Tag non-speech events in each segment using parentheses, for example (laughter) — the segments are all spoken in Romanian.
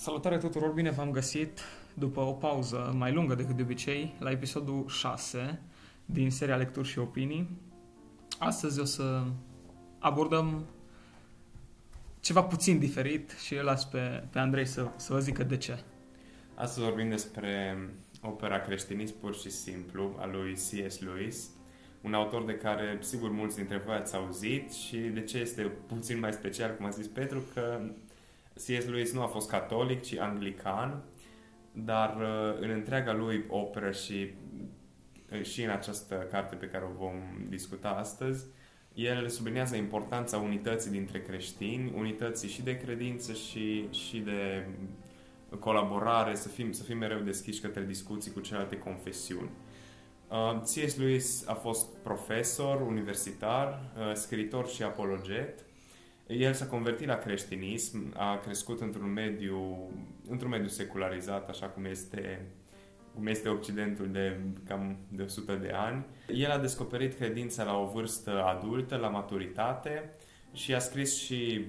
Salutare tuturor, bine v-am găsit după o pauză mai lungă decât de obicei la episodul 6 din seria Lecturi și Opinii. Astăzi o să abordăm ceva puțin diferit și îl las pe, pe Andrei să, să vă zică de ce. Astăzi vorbim despre opera Creștinism pur și simplu a lui C.S. Lewis, un autor de care sigur mulți dintre voi ați auzit și de ce este puțin mai special, cum a zis Petru, că C.S. Lewis nu a fost catolic, ci anglican, dar uh, în întreaga lui operă și, uh, și în această carte pe care o vom discuta astăzi, el sublinează importanța unității dintre creștini, unității și de credință și, și de colaborare, să fim, să fim mereu deschiși către discuții cu celelalte confesiuni. Uh, C.S. Lewis a fost profesor universitar, uh, scriitor și apologet el s-a convertit la creștinism, a crescut într-un mediu, într-un mediu secularizat, așa cum este, cum este Occidentul de cam de 100 de ani. El a descoperit credința la o vârstă adultă, la maturitate, și a scris și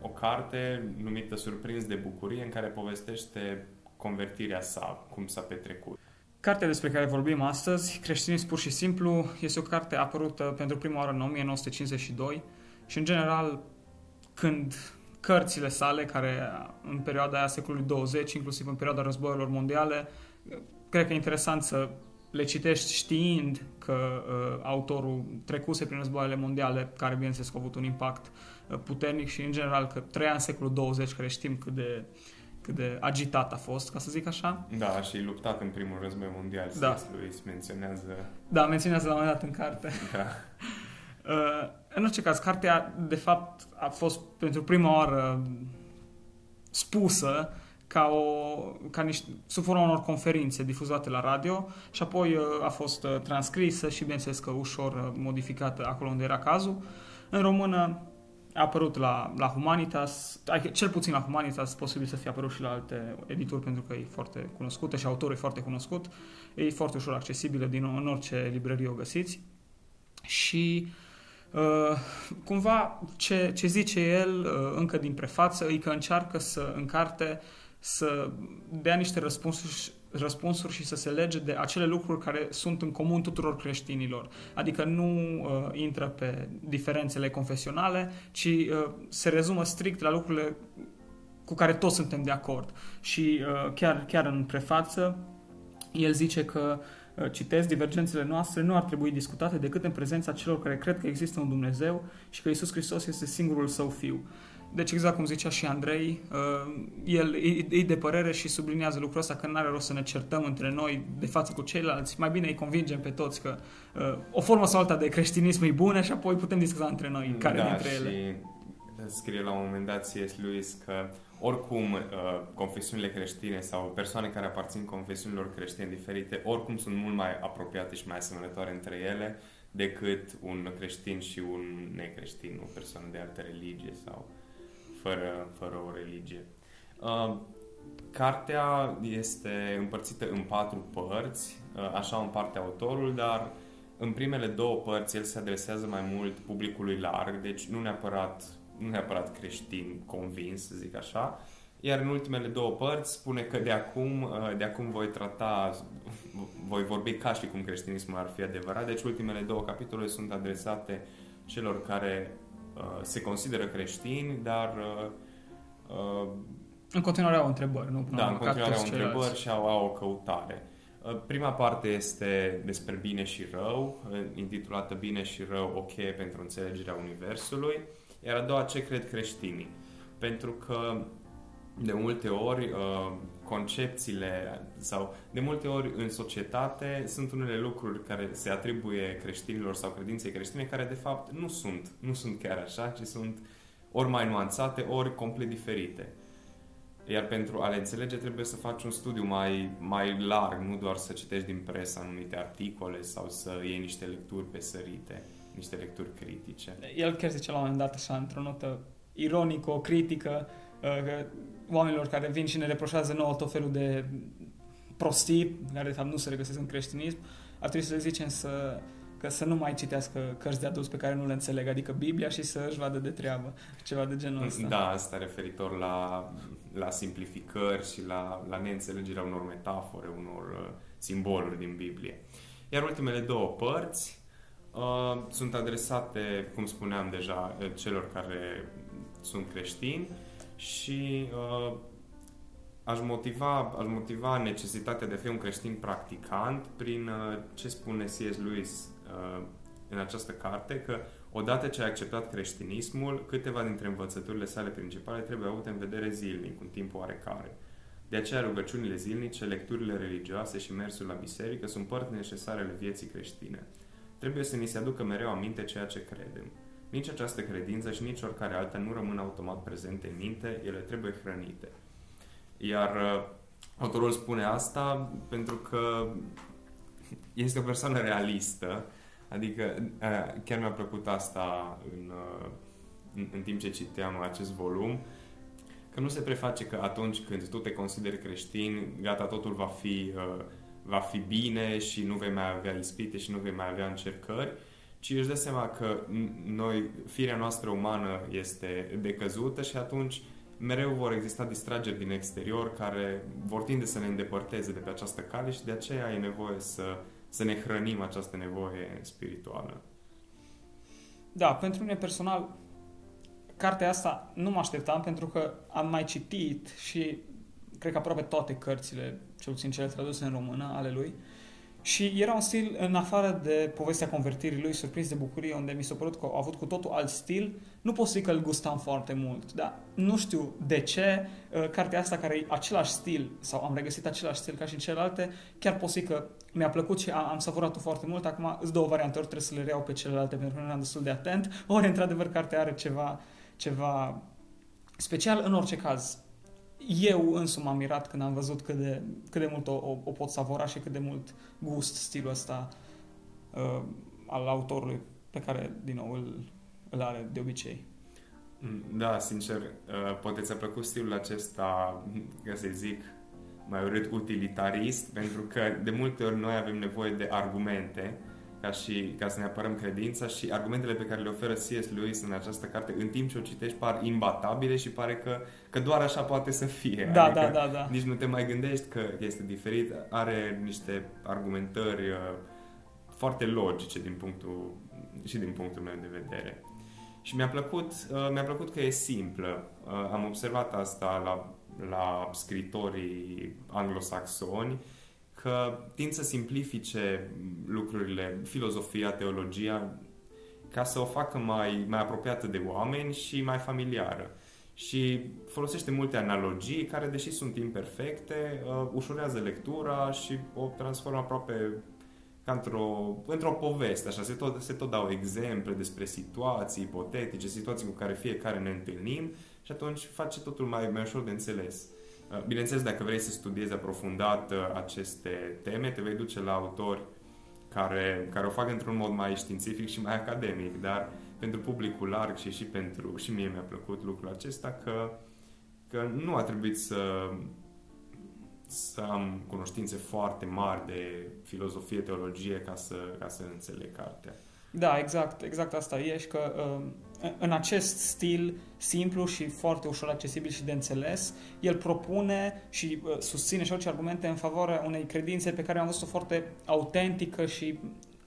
o carte numită Surprins de bucurie, în care povestește convertirea sa, cum s-a petrecut. Cartea despre care vorbim astăzi, Creștinism pur și simplu, este o carte apărută pentru prima oară în 1952 și, în general, când cărțile sale, care în perioada aia secolului 20, inclusiv în perioada războiilor mondiale, cred că e interesant să le citești știind că uh, autorul trecuse prin războaiele mondiale, care bineînțeles au avut un impact uh, puternic și în general că trăia în secolul 20, care știm cât de, cât de agitat a fost, ca să zic așa. Da, și luptat în primul război mondial, Da. lui menționează... Da, menționează la un moment dat în carte. Da. (laughs) Uh, în orice caz, cartea, de fapt, a fost pentru prima oară spusă ca, o, ca niște, sub forma unor conferințe difuzate la radio și apoi uh, a fost uh, transcrisă și, bineînțeles că ușor uh, modificată acolo unde era cazul. În română a apărut la, la Humanitas, adică cel puțin la Humanitas, posibil să fie apărut și la alte edituri pentru că e foarte cunoscută și autorul e foarte cunoscut. E foarte ușor accesibilă din, în orice librărie o găsiți. Și uh, Uh, cumva ce, ce zice el uh, încă din prefață e că încearcă să în carte să dea niște răspunsuri, răspunsuri și să se lege de acele lucruri care sunt în comun tuturor creștinilor. Adică nu uh, intră pe diferențele confesionale, ci uh, se rezumă strict la lucrurile cu care toți suntem de acord. Și uh, chiar, chiar în prefață, el zice că uh, Uh, citesc, divergențele noastre nu ar trebui discutate decât în prezența celor care cred că există un Dumnezeu și că Isus Hristos este singurul său fiu. Deci exact cum zicea și Andrei, uh, el e de părere și subliniază lucrul ăsta că nu are rost să ne certăm între noi de față cu ceilalți. Mai bine îi convingem pe toți că uh, o formă sau alta de creștinism e bună și apoi putem discuta între noi care da, dintre și ele. scrie la un moment dat C.S. Lewis că oricum uh, confesiunile creștine sau persoane care aparțin confesiunilor creștine diferite, oricum sunt mult mai apropiate și mai asemănătoare între ele decât un creștin și un necreștin, o persoană de altă religie sau fără, fără o religie. Uh, cartea este împărțită în patru părți, uh, așa împarte autorul, dar în primele două părți el se adresează mai mult publicului larg, deci nu neapărat nu neapărat creștin convins, să zic așa, iar în ultimele două părți spune că de acum, uh, de acum voi trata, voi vorbi ca și cum creștinismul ar fi adevărat. Deci ultimele două capitole sunt adresate celor care uh, se consideră creștini, dar uh, uh, în continuare au întrebări, nu? Da, în continuare au întrebări și au, au o căutare. Uh, prima parte este despre bine și rău, intitulată Bine și rău, ok pentru înțelegerea Universului. Iar a doua, ce cred creștinii? Pentru că de multe ori uh, concepțiile sau de multe ori în societate sunt unele lucruri care se atribuie creștinilor sau credinței creștine care de fapt nu sunt, nu sunt chiar așa, ci sunt ori mai nuanțate, ori complet diferite. Iar pentru a le înțelege trebuie să faci un studiu mai, mai larg, nu doar să citești din presă anumite articole sau să iei niște lecturi pe sărite niște lecturi critice. El chiar zice la un moment dat așa, într-o notă ironică, o critică, uh, că oamenilor care vin și ne reproșează nouă tot felul de prostii, care de fapt nu se regăsesc în creștinism, ar trebui să le zicem să că să nu mai citească cărți de adus pe care nu le înțeleg, adică Biblia și să își vadă de treabă, ceva de genul ăsta. Da, asta referitor la, la simplificări și la, la neînțelegerea unor metafore, unor uh, simboluri din Biblie. Iar ultimele două părți uh, sunt adresate, cum spuneam deja, uh, celor care sunt creștini și uh, aș motiva, aș motiva necesitatea de a fi un creștin practicant prin uh, ce spune C.S. Lewis uh, în această carte, că odată ce ai acceptat creștinismul, câteva dintre învățăturile sale principale trebuie avute în vedere zilnic, un timp oarecare. De aceea rugăciunile zilnice, lecturile religioase și mersul la biserică sunt părți necesare ale vieții creștine. Trebuie să ni se aducă mereu aminte ceea ce credem. Nici această credință și nici oricare alta nu rămân automat prezente în minte, ele trebuie hrănite. Iar uh, autorul spune asta pentru că este o persoană realistă, adică uh, chiar mi-a plăcut asta în, uh, în, în timp ce citeam acest volum, că nu se preface că atunci când tu te consideri creștin, gata, totul va fi, va fi bine și nu vei mai avea ispite și nu vei mai avea încercări, ci își dă seama că noi, firea noastră umană este decăzută și atunci mereu vor exista distrageri din exterior care vor tinde să ne îndepărteze de pe această cale și de aceea e nevoie să, să ne hrănim această nevoie spirituală. Da, pentru mine personal, cartea asta nu mă așteptam pentru că am mai citit și cred că aproape toate cărțile, cel puțin cele traduse în română, ale lui, uh, și era un stil, în afară de povestea convertirii lui, surprins de bucurie, unde mi s-a părut că a avut cu totul alt stil, nu pot să zic că îl gustam foarte mult, dar nu știu de ce uh, cartea asta care e același stil, sau am regăsit același stil ca și în celelalte, chiar pot să zic că mi-a plăcut și am, am savurat-o foarte mult. Acum îți două variante, ori trebuie să le reau pe celelalte pentru că nu eram destul de atent, ori într-adevăr cartea are ceva, ceva special. În orice caz, eu însumi am mirat când am văzut cât de, cât de mult o, o, o pot savora și cât de mult gust stilul ăsta uh, al autorului pe care, din nou, îl, îl are de obicei. Da, sincer, uh, poate ți-a plăcut stilul acesta, ca să zic, mai urât utilitarist, pentru că de multe ori noi avem nevoie de argumente ca, și, ca să ne apărăm credința și argumentele pe care le oferă C.S. Lewis în această carte, în timp ce o citești, par imbatabile și pare că, că doar așa poate să fie. Da, adică da, da, da. Nici nu te mai gândești că este diferit. Are niște argumentări uh, foarte logice din punctul, și din punctul meu de vedere. Și mi-a plăcut, uh, mi-a plăcut că e simplă. Uh, am observat asta la, la scritorii anglosaxoni, că tind să simplifice lucrurile, filozofia, teologia, ca să o facă mai, mai apropiată de oameni și mai familiară. Și folosește multe analogii care, deși sunt imperfecte, uh, ușurează lectura și o transformă aproape ca într-o, într-o poveste. Așa, se tot, se tot dau exemple despre situații ipotetice, situații cu care fiecare ne întâlnim și atunci face totul mai, mai ușor de înțeles. Uh, bineînțeles, dacă vrei să studiezi aprofundat uh, aceste teme, te vei duce la autori care, care o fac într-un mod mai științific și mai academic, dar pentru publicul larg și și pentru și mie mi-a plăcut lucrul acesta că, că nu a trebuit să să am cunoștințe foarte mari de filozofie, teologie ca să, ca să înțeleg cartea. Da, exact, exact asta e și că uh, în acest stil simplu și foarte ușor accesibil și de înțeles, el propune și uh, susține și orice argumente în favoarea unei credințe pe care am văzut-o foarte autentică și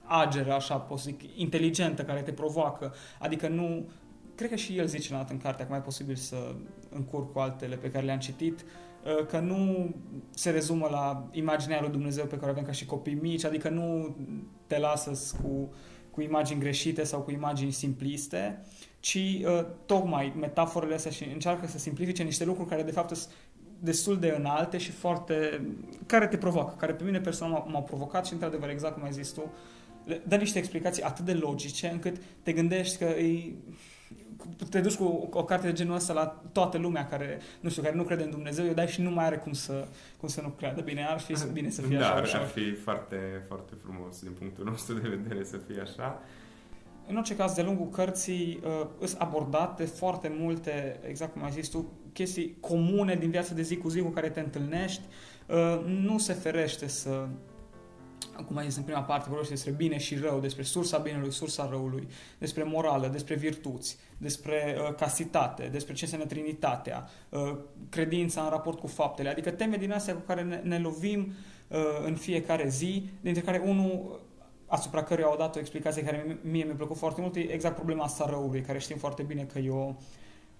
ageră, așa pot să zic, inteligentă, care te provoacă. Adică nu... Cred că și el zice în în carte, că mai e posibil să încurc cu altele pe care le-am citit, uh, că nu se rezumă la imaginea lui Dumnezeu pe care o avem ca și copii mici, adică nu te lasă cu cu imagini greșite sau cu imagini simpliste, ci uh, tocmai metaforele astea și încearcă să simplifice niște lucruri care de fapt sunt destul de înalte și foarte... care te provoacă, care pe mine personal m-au provocat și într-adevăr, exact cum ai zis tu, dă niște explicații atât de logice încât te gândești că e te duci cu o carte de genul ăsta la toată lumea care, nu știu, care nu crede în Dumnezeu, eu dai și nu mai are cum să, cum să nu creadă. Bine, ar fi (laughs) bine să fie da, așa. Da, ar, ar fi foarte, foarte frumos din punctul nostru de vedere să fie așa. În orice caz, de lungul cărții uh, sunt abordate foarte multe, exact cum ai zis tu, chestii comune din viața de zi cu zi cu care te întâlnești. Uh, nu se ferește să cum ai zis în prima parte, vorbește despre bine și rău, despre sursa binelui, sursa răului, despre morală, despre virtuți, despre uh, casitate, despre ce înseamnă Trinitatea, uh, credința în raport cu faptele, adică teme din astea cu care ne, ne lovim uh, în fiecare zi, dintre care unul asupra căruia au dat o explicație care mie mi-a plăcut foarte mult, e exact problema asta răului, care știm foarte bine că e o,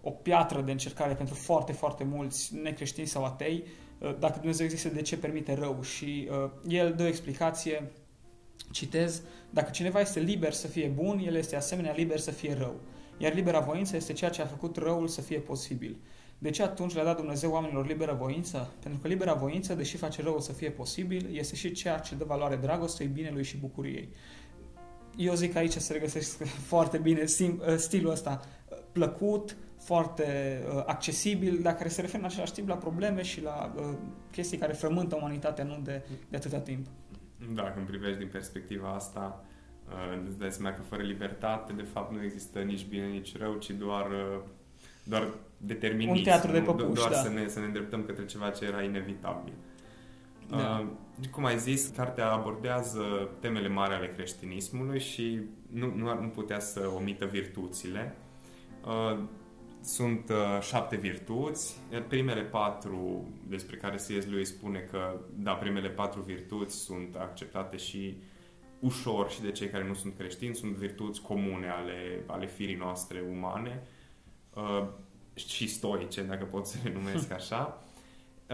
o piatră de încercare pentru foarte, foarte mulți necreștini sau atei, uh, dacă Dumnezeu există, de ce permite rău? Și uh, el dă o explicație, citez, dacă cineva este liber să fie bun, el este asemenea liber să fie rău. Iar libera voință este ceea ce a făcut răul să fie posibil. De ce atunci le-a dat Dumnezeu oamenilor liberă voință? Pentru că libera voință, deși face răul să fie posibil, este și ceea ce dă valoare dragostei, binelui și bucuriei. Eu zic că aici se regăsesc (laughs) foarte bine stilul ăsta plăcut, foarte uh, accesibil, dar care se referă în același timp la probleme și la uh, chestii care frământă umanitatea nu de, de atâta timp. Da, când privești din perspectiva asta, uh, îți dai seama că fără libertate, de fapt, nu există nici bine, nici rău, ci doar, uh, doar determinism. Un teatru de păpuși, Doar da. să, ne, să ne îndreptăm către ceva ce era inevitabil. Da. Uh, cum ai zis, cartea abordează temele mari ale creștinismului și nu, nu, nu putea să omită virtuțile. Uh, sunt uh, șapte virtuți, iar primele patru despre care C.S. Lewis spune că, da, primele patru virtuți sunt acceptate și ușor și de cei care nu sunt creștini, sunt virtuți comune ale, ale firii noastre umane uh, și stoice, dacă pot să le numesc (laughs) așa.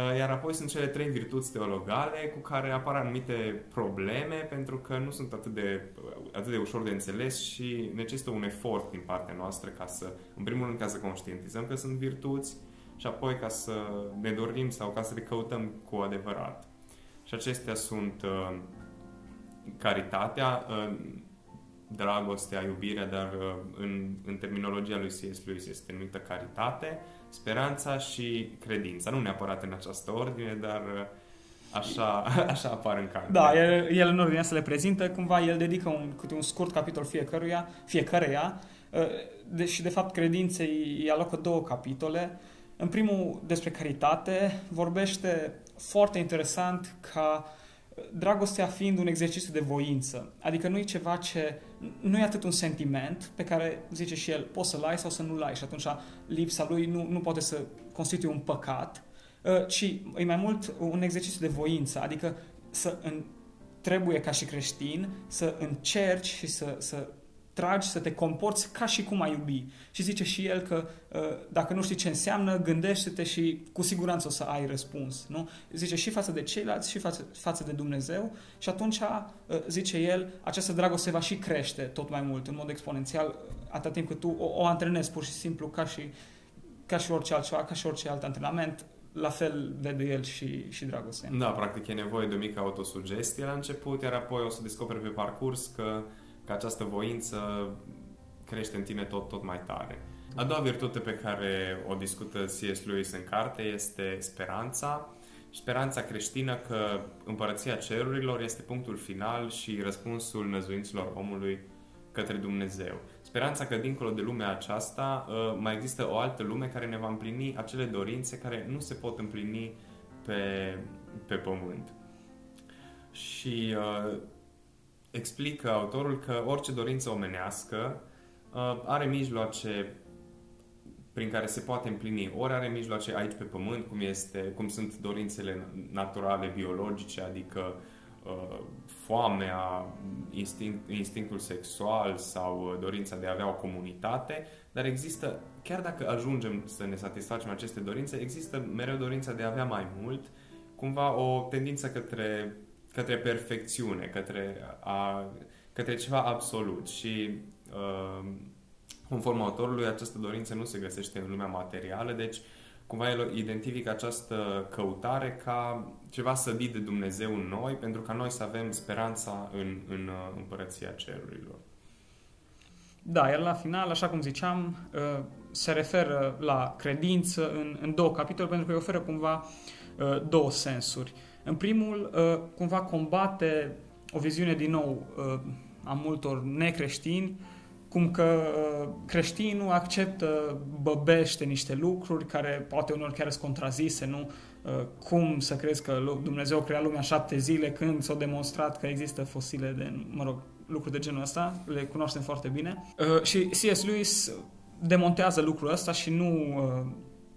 Uh, iar apoi sunt cele trei virtuți teologale cu care apar anumite probleme pentru că nu sunt atât de, atât de ușor de înțeles și necesită un efort din partea noastră ca să, în primul rând, ca să conștientizăm că sunt virtuți și apoi ca să ne dorim sau ca să le căutăm cu adevărat. Și acestea sunt uh, caritatea, uh, dragostea, iubirea, dar uh, în, în terminologia lui C.S. Lewis este numită caritate, speranța și credința. Nu neapărat în această ordine, dar uh, așa, (laughs) așa apar în carte. Da, el, el în ordine să le prezintă, cumva el dedică un, câte un scurt capitol fiecăruia, fiecăreia uh, și de fapt credinței îi alocă două capitole. În primul, despre caritate, vorbește foarte interesant ca dragostea fiind un exercițiu de voință. Adică nu e ceva ce... Nu e atât un sentiment pe care, zice și el, poți să-l ai sau să nu-l ai și atunci lipsa lui nu, nu poate să constituie un păcat, uh, ci e mai mult un exercițiu de voință, adică să în, trebuie ca și creștin să încerci și să, să tragi, să te comporți ca și cum ai iubi. Și zice și el că uh, dacă nu știi ce înseamnă, gândește-te și cu siguranță o să ai răspuns. Nu? Zice și față de ceilalți și față, față de Dumnezeu și atunci, uh, zice el, această dragoste va și crește tot mai mult, în mod exponențial, atât timp cât tu o, o antrenezi pur și simplu ca și, ca și orice altceva, ca și orice alt antrenament, la fel vede el și, și dragostea. Da, practic e nevoie de o mică autosugestie la început, iar apoi o să descoperi pe parcurs că că această voință crește în tine tot, tot mai tare. A doua virtute pe care o discută C.S. Lewis în carte este speranța. Speranța creștină că împărăția cerurilor este punctul final și răspunsul năzuinților omului către Dumnezeu. Speranța că dincolo de lumea aceasta uh, mai există o altă lume care ne va împlini acele dorințe care nu se pot împlini pe, pe pământ. Și uh, explică autorul că orice dorință omenească uh, are mijloace prin care se poate împlini. Ori are mijloace aici pe pământ, cum, este, cum sunt dorințele naturale, biologice, adică uh, foamea, instinct, instinctul sexual sau uh, dorința de a avea o comunitate, dar există, chiar dacă ajungem să ne satisfacem aceste dorințe, există mereu dorința de a avea mai mult, cumva o tendință către către perfecțiune, către, a, către ceva absolut și uh, conform autorului această dorință nu se găsește în lumea materială, deci cumva el identifică această căutare ca ceva sădit de Dumnezeu în noi pentru ca noi să avem speranța în, în uh, împărăția cerurilor. Da, iar la final, așa cum ziceam, uh, se referă la credință în, în două capitole pentru că îi oferă cumva uh, două sensuri. În primul, uh, cumva combate o viziune din nou uh, a multor necreștini, cum că uh, creștinul acceptă, băbește niște lucruri care poate unor chiar sunt contrazise, nu? uh, cum să crezi că Dumnezeu crea lumea șapte zile când s-a demonstrat că există fosile de, mă rog, lucruri de genul ăsta, le cunoaștem foarte bine. Uh, și C.S. Lewis demontează lucrul ăsta și nu uh,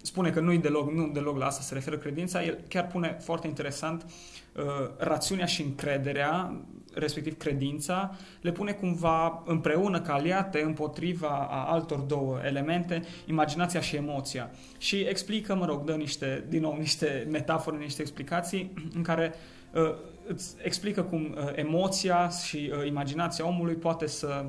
spune că nu-i deloc, nu deloc la asta se referă credința, el chiar pune foarte interesant uh, rațiunea și încrederea, respectiv credința, le pune cumva împreună ca aliate împotriva a altor două elemente, imaginația și emoția. Și explică, mă rog, dă niște, din nou, niște metafore, niște explicații în care uh, îți explică cum uh, emoția și uh, imaginația omului poate să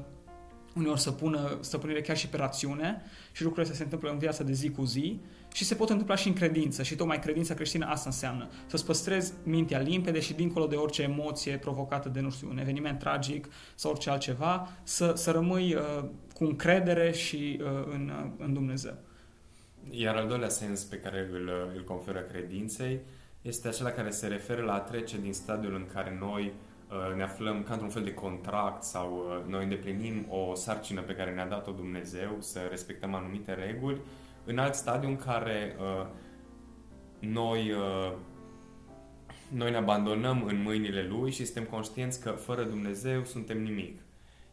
uneori să pună stăpânire chiar și pe rațiune și lucrurile astea se întâmplă în viața de zi cu zi și se pot întâmpla și în credință și tocmai credința creștină asta înseamnă să-ți păstrezi mintea limpede și dincolo de orice emoție provocată de, nu știu, un eveniment tragic sau orice altceva, să, să rămâi uh, cu încredere și uh, în, uh, în Dumnezeu. Iar al doilea sens pe care îl, îl conferă credinței este acela care se referă la a trece din stadiul în care noi uh, ne aflăm ca într-un fel de contract sau uh, noi îndeplinim o sarcină pe care ne-a dat-o Dumnezeu, să respectăm anumite reguli, în alt stadiu în care uh, noi, uh, noi ne abandonăm în mâinile Lui și suntem conștienți că fără Dumnezeu suntem nimic.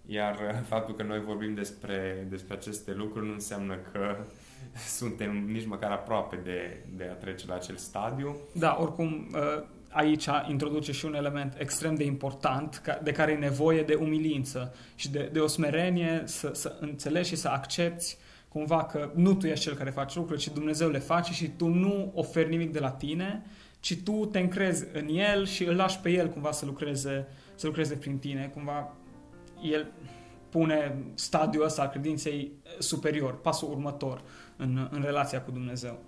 Iar uh, faptul că noi vorbim despre, despre aceste lucruri nu înseamnă că (laughs) suntem nici măcar aproape de, de a trece la acel stadiu. Da, oricum uh, aici introduce și un element extrem de important de care e nevoie de umilință și de, de o smerenie să, să înțelegi și să accepti cumva că nu tu ești cel care face lucrurile, ci Dumnezeu le face și tu nu oferi nimic de la tine, ci tu te încrezi în El și îl lași pe El cumva să lucreze, să lucreze prin tine. Cumva El pune stadiul ăsta al credinței superior, pasul următor în, în relația cu Dumnezeu.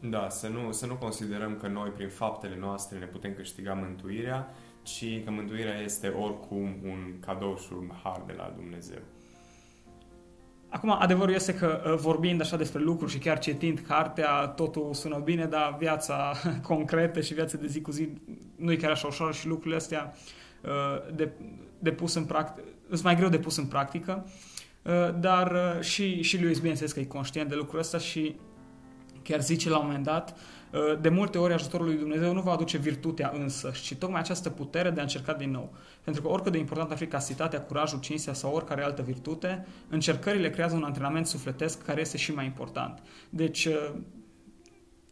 Da, să nu, să nu considerăm că noi prin faptele noastre ne putem câștiga mântuirea, ci că mântuirea este oricum un cadou și un har de la Dumnezeu. Acum, adevărul este că uh, vorbind așa despre lucruri și chiar citind cartea, totul sună bine, dar viața (laughs) concretă și viața de zi cu zi nu e chiar așa ușor și lucrurile astea uh, de, de pus în practică, sunt mai greu de pus în practică, uh, dar și, și lui bineînțeles că e conștient de lucrul ăsta și chiar zice la un moment dat, uh, de multe ori ajutorul lui Dumnezeu nu va aduce virtutea însă, ci tocmai această putere de a încerca din nou. Pentru că oricât de important ar fi casitatea, curajul, cinstea sau oricare altă virtute, încercările creează un antrenament sufletesc care este și mai important. Deci, uh,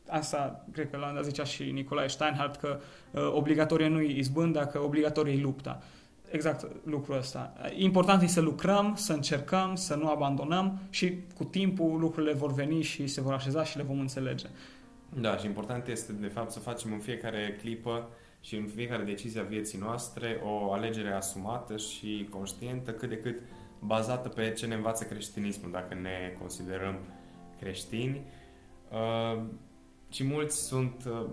asta cred că l-a zicea și Nicolae Steinhardt, că uh, obligatorie nu e izbânda, că obligatorie e lupta exact lucrul ăsta. Important e să lucrăm, să încercăm, să nu abandonăm și cu timpul lucrurile vor veni și se vor așeza și le vom înțelege. Da, și important este de fapt să facem în fiecare clipă și în fiecare decizie a vieții noastre o alegere asumată și conștientă, cât de cât bazată pe ce ne învață creștinismul, dacă ne considerăm creștini. Uh, și mulți sunt uh,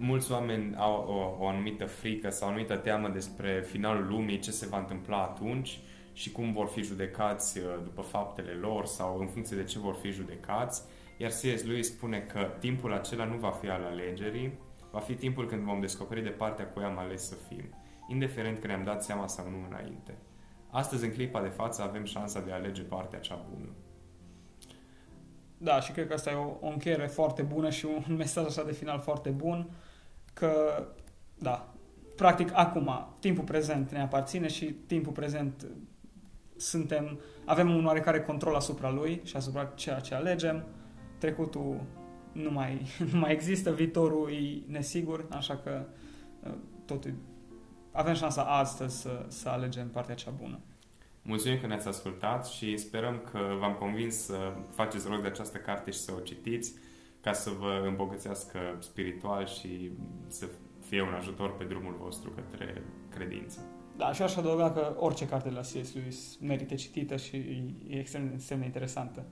mulți oameni au o, o anumită frică sau o anumită teamă despre finalul lumii, ce se va întâmpla atunci și cum vor fi judecați uh, după faptele lor sau în funcție de ce vor fi judecați. Iar C.S. Lewis spune că timpul acela nu va fi al alegerii, va fi timpul când vom descoperi de partea cu am ales să fim, indiferent că ne-am dat seama sau nu înainte. Astăzi, în clipa de față, avem șansa de a alege partea cea bună. Da, și cred că asta e o, o încheiere foarte bună și un mesaj așa de final foarte bun că, da, practic acum, timpul prezent ne aparține și timpul prezent suntem, avem un oarecare control asupra lui și asupra ceea ce alegem. Trecutul nu mai, (laughs) nu mai există, viitorul e nesigur, așa că uh, totul, avem șansa astăzi să, să alegem partea cea bună. Mulțumim că ne-ați ascultat și sperăm că v-am convins să faceți rost de această carte și să o citiți ca să vă îmbogățească spiritual și să fie un ajutor pe drumul vostru către credință. Da, și aș adăuga că orice carte de la C.S. Lewis merită citită și e extrem, extrem de interesantă.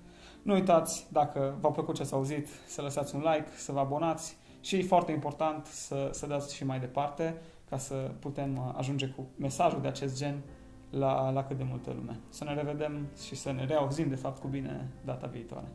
Nu uitați, dacă v-a plăcut ce ați auzit, să lăsați un like, să vă abonați și e foarte important să, să dați și mai departe ca să putem ajunge cu mesajul de acest gen la, la cât de multă lume. Să ne revedem și să ne reauzim, de fapt, cu bine data viitoare.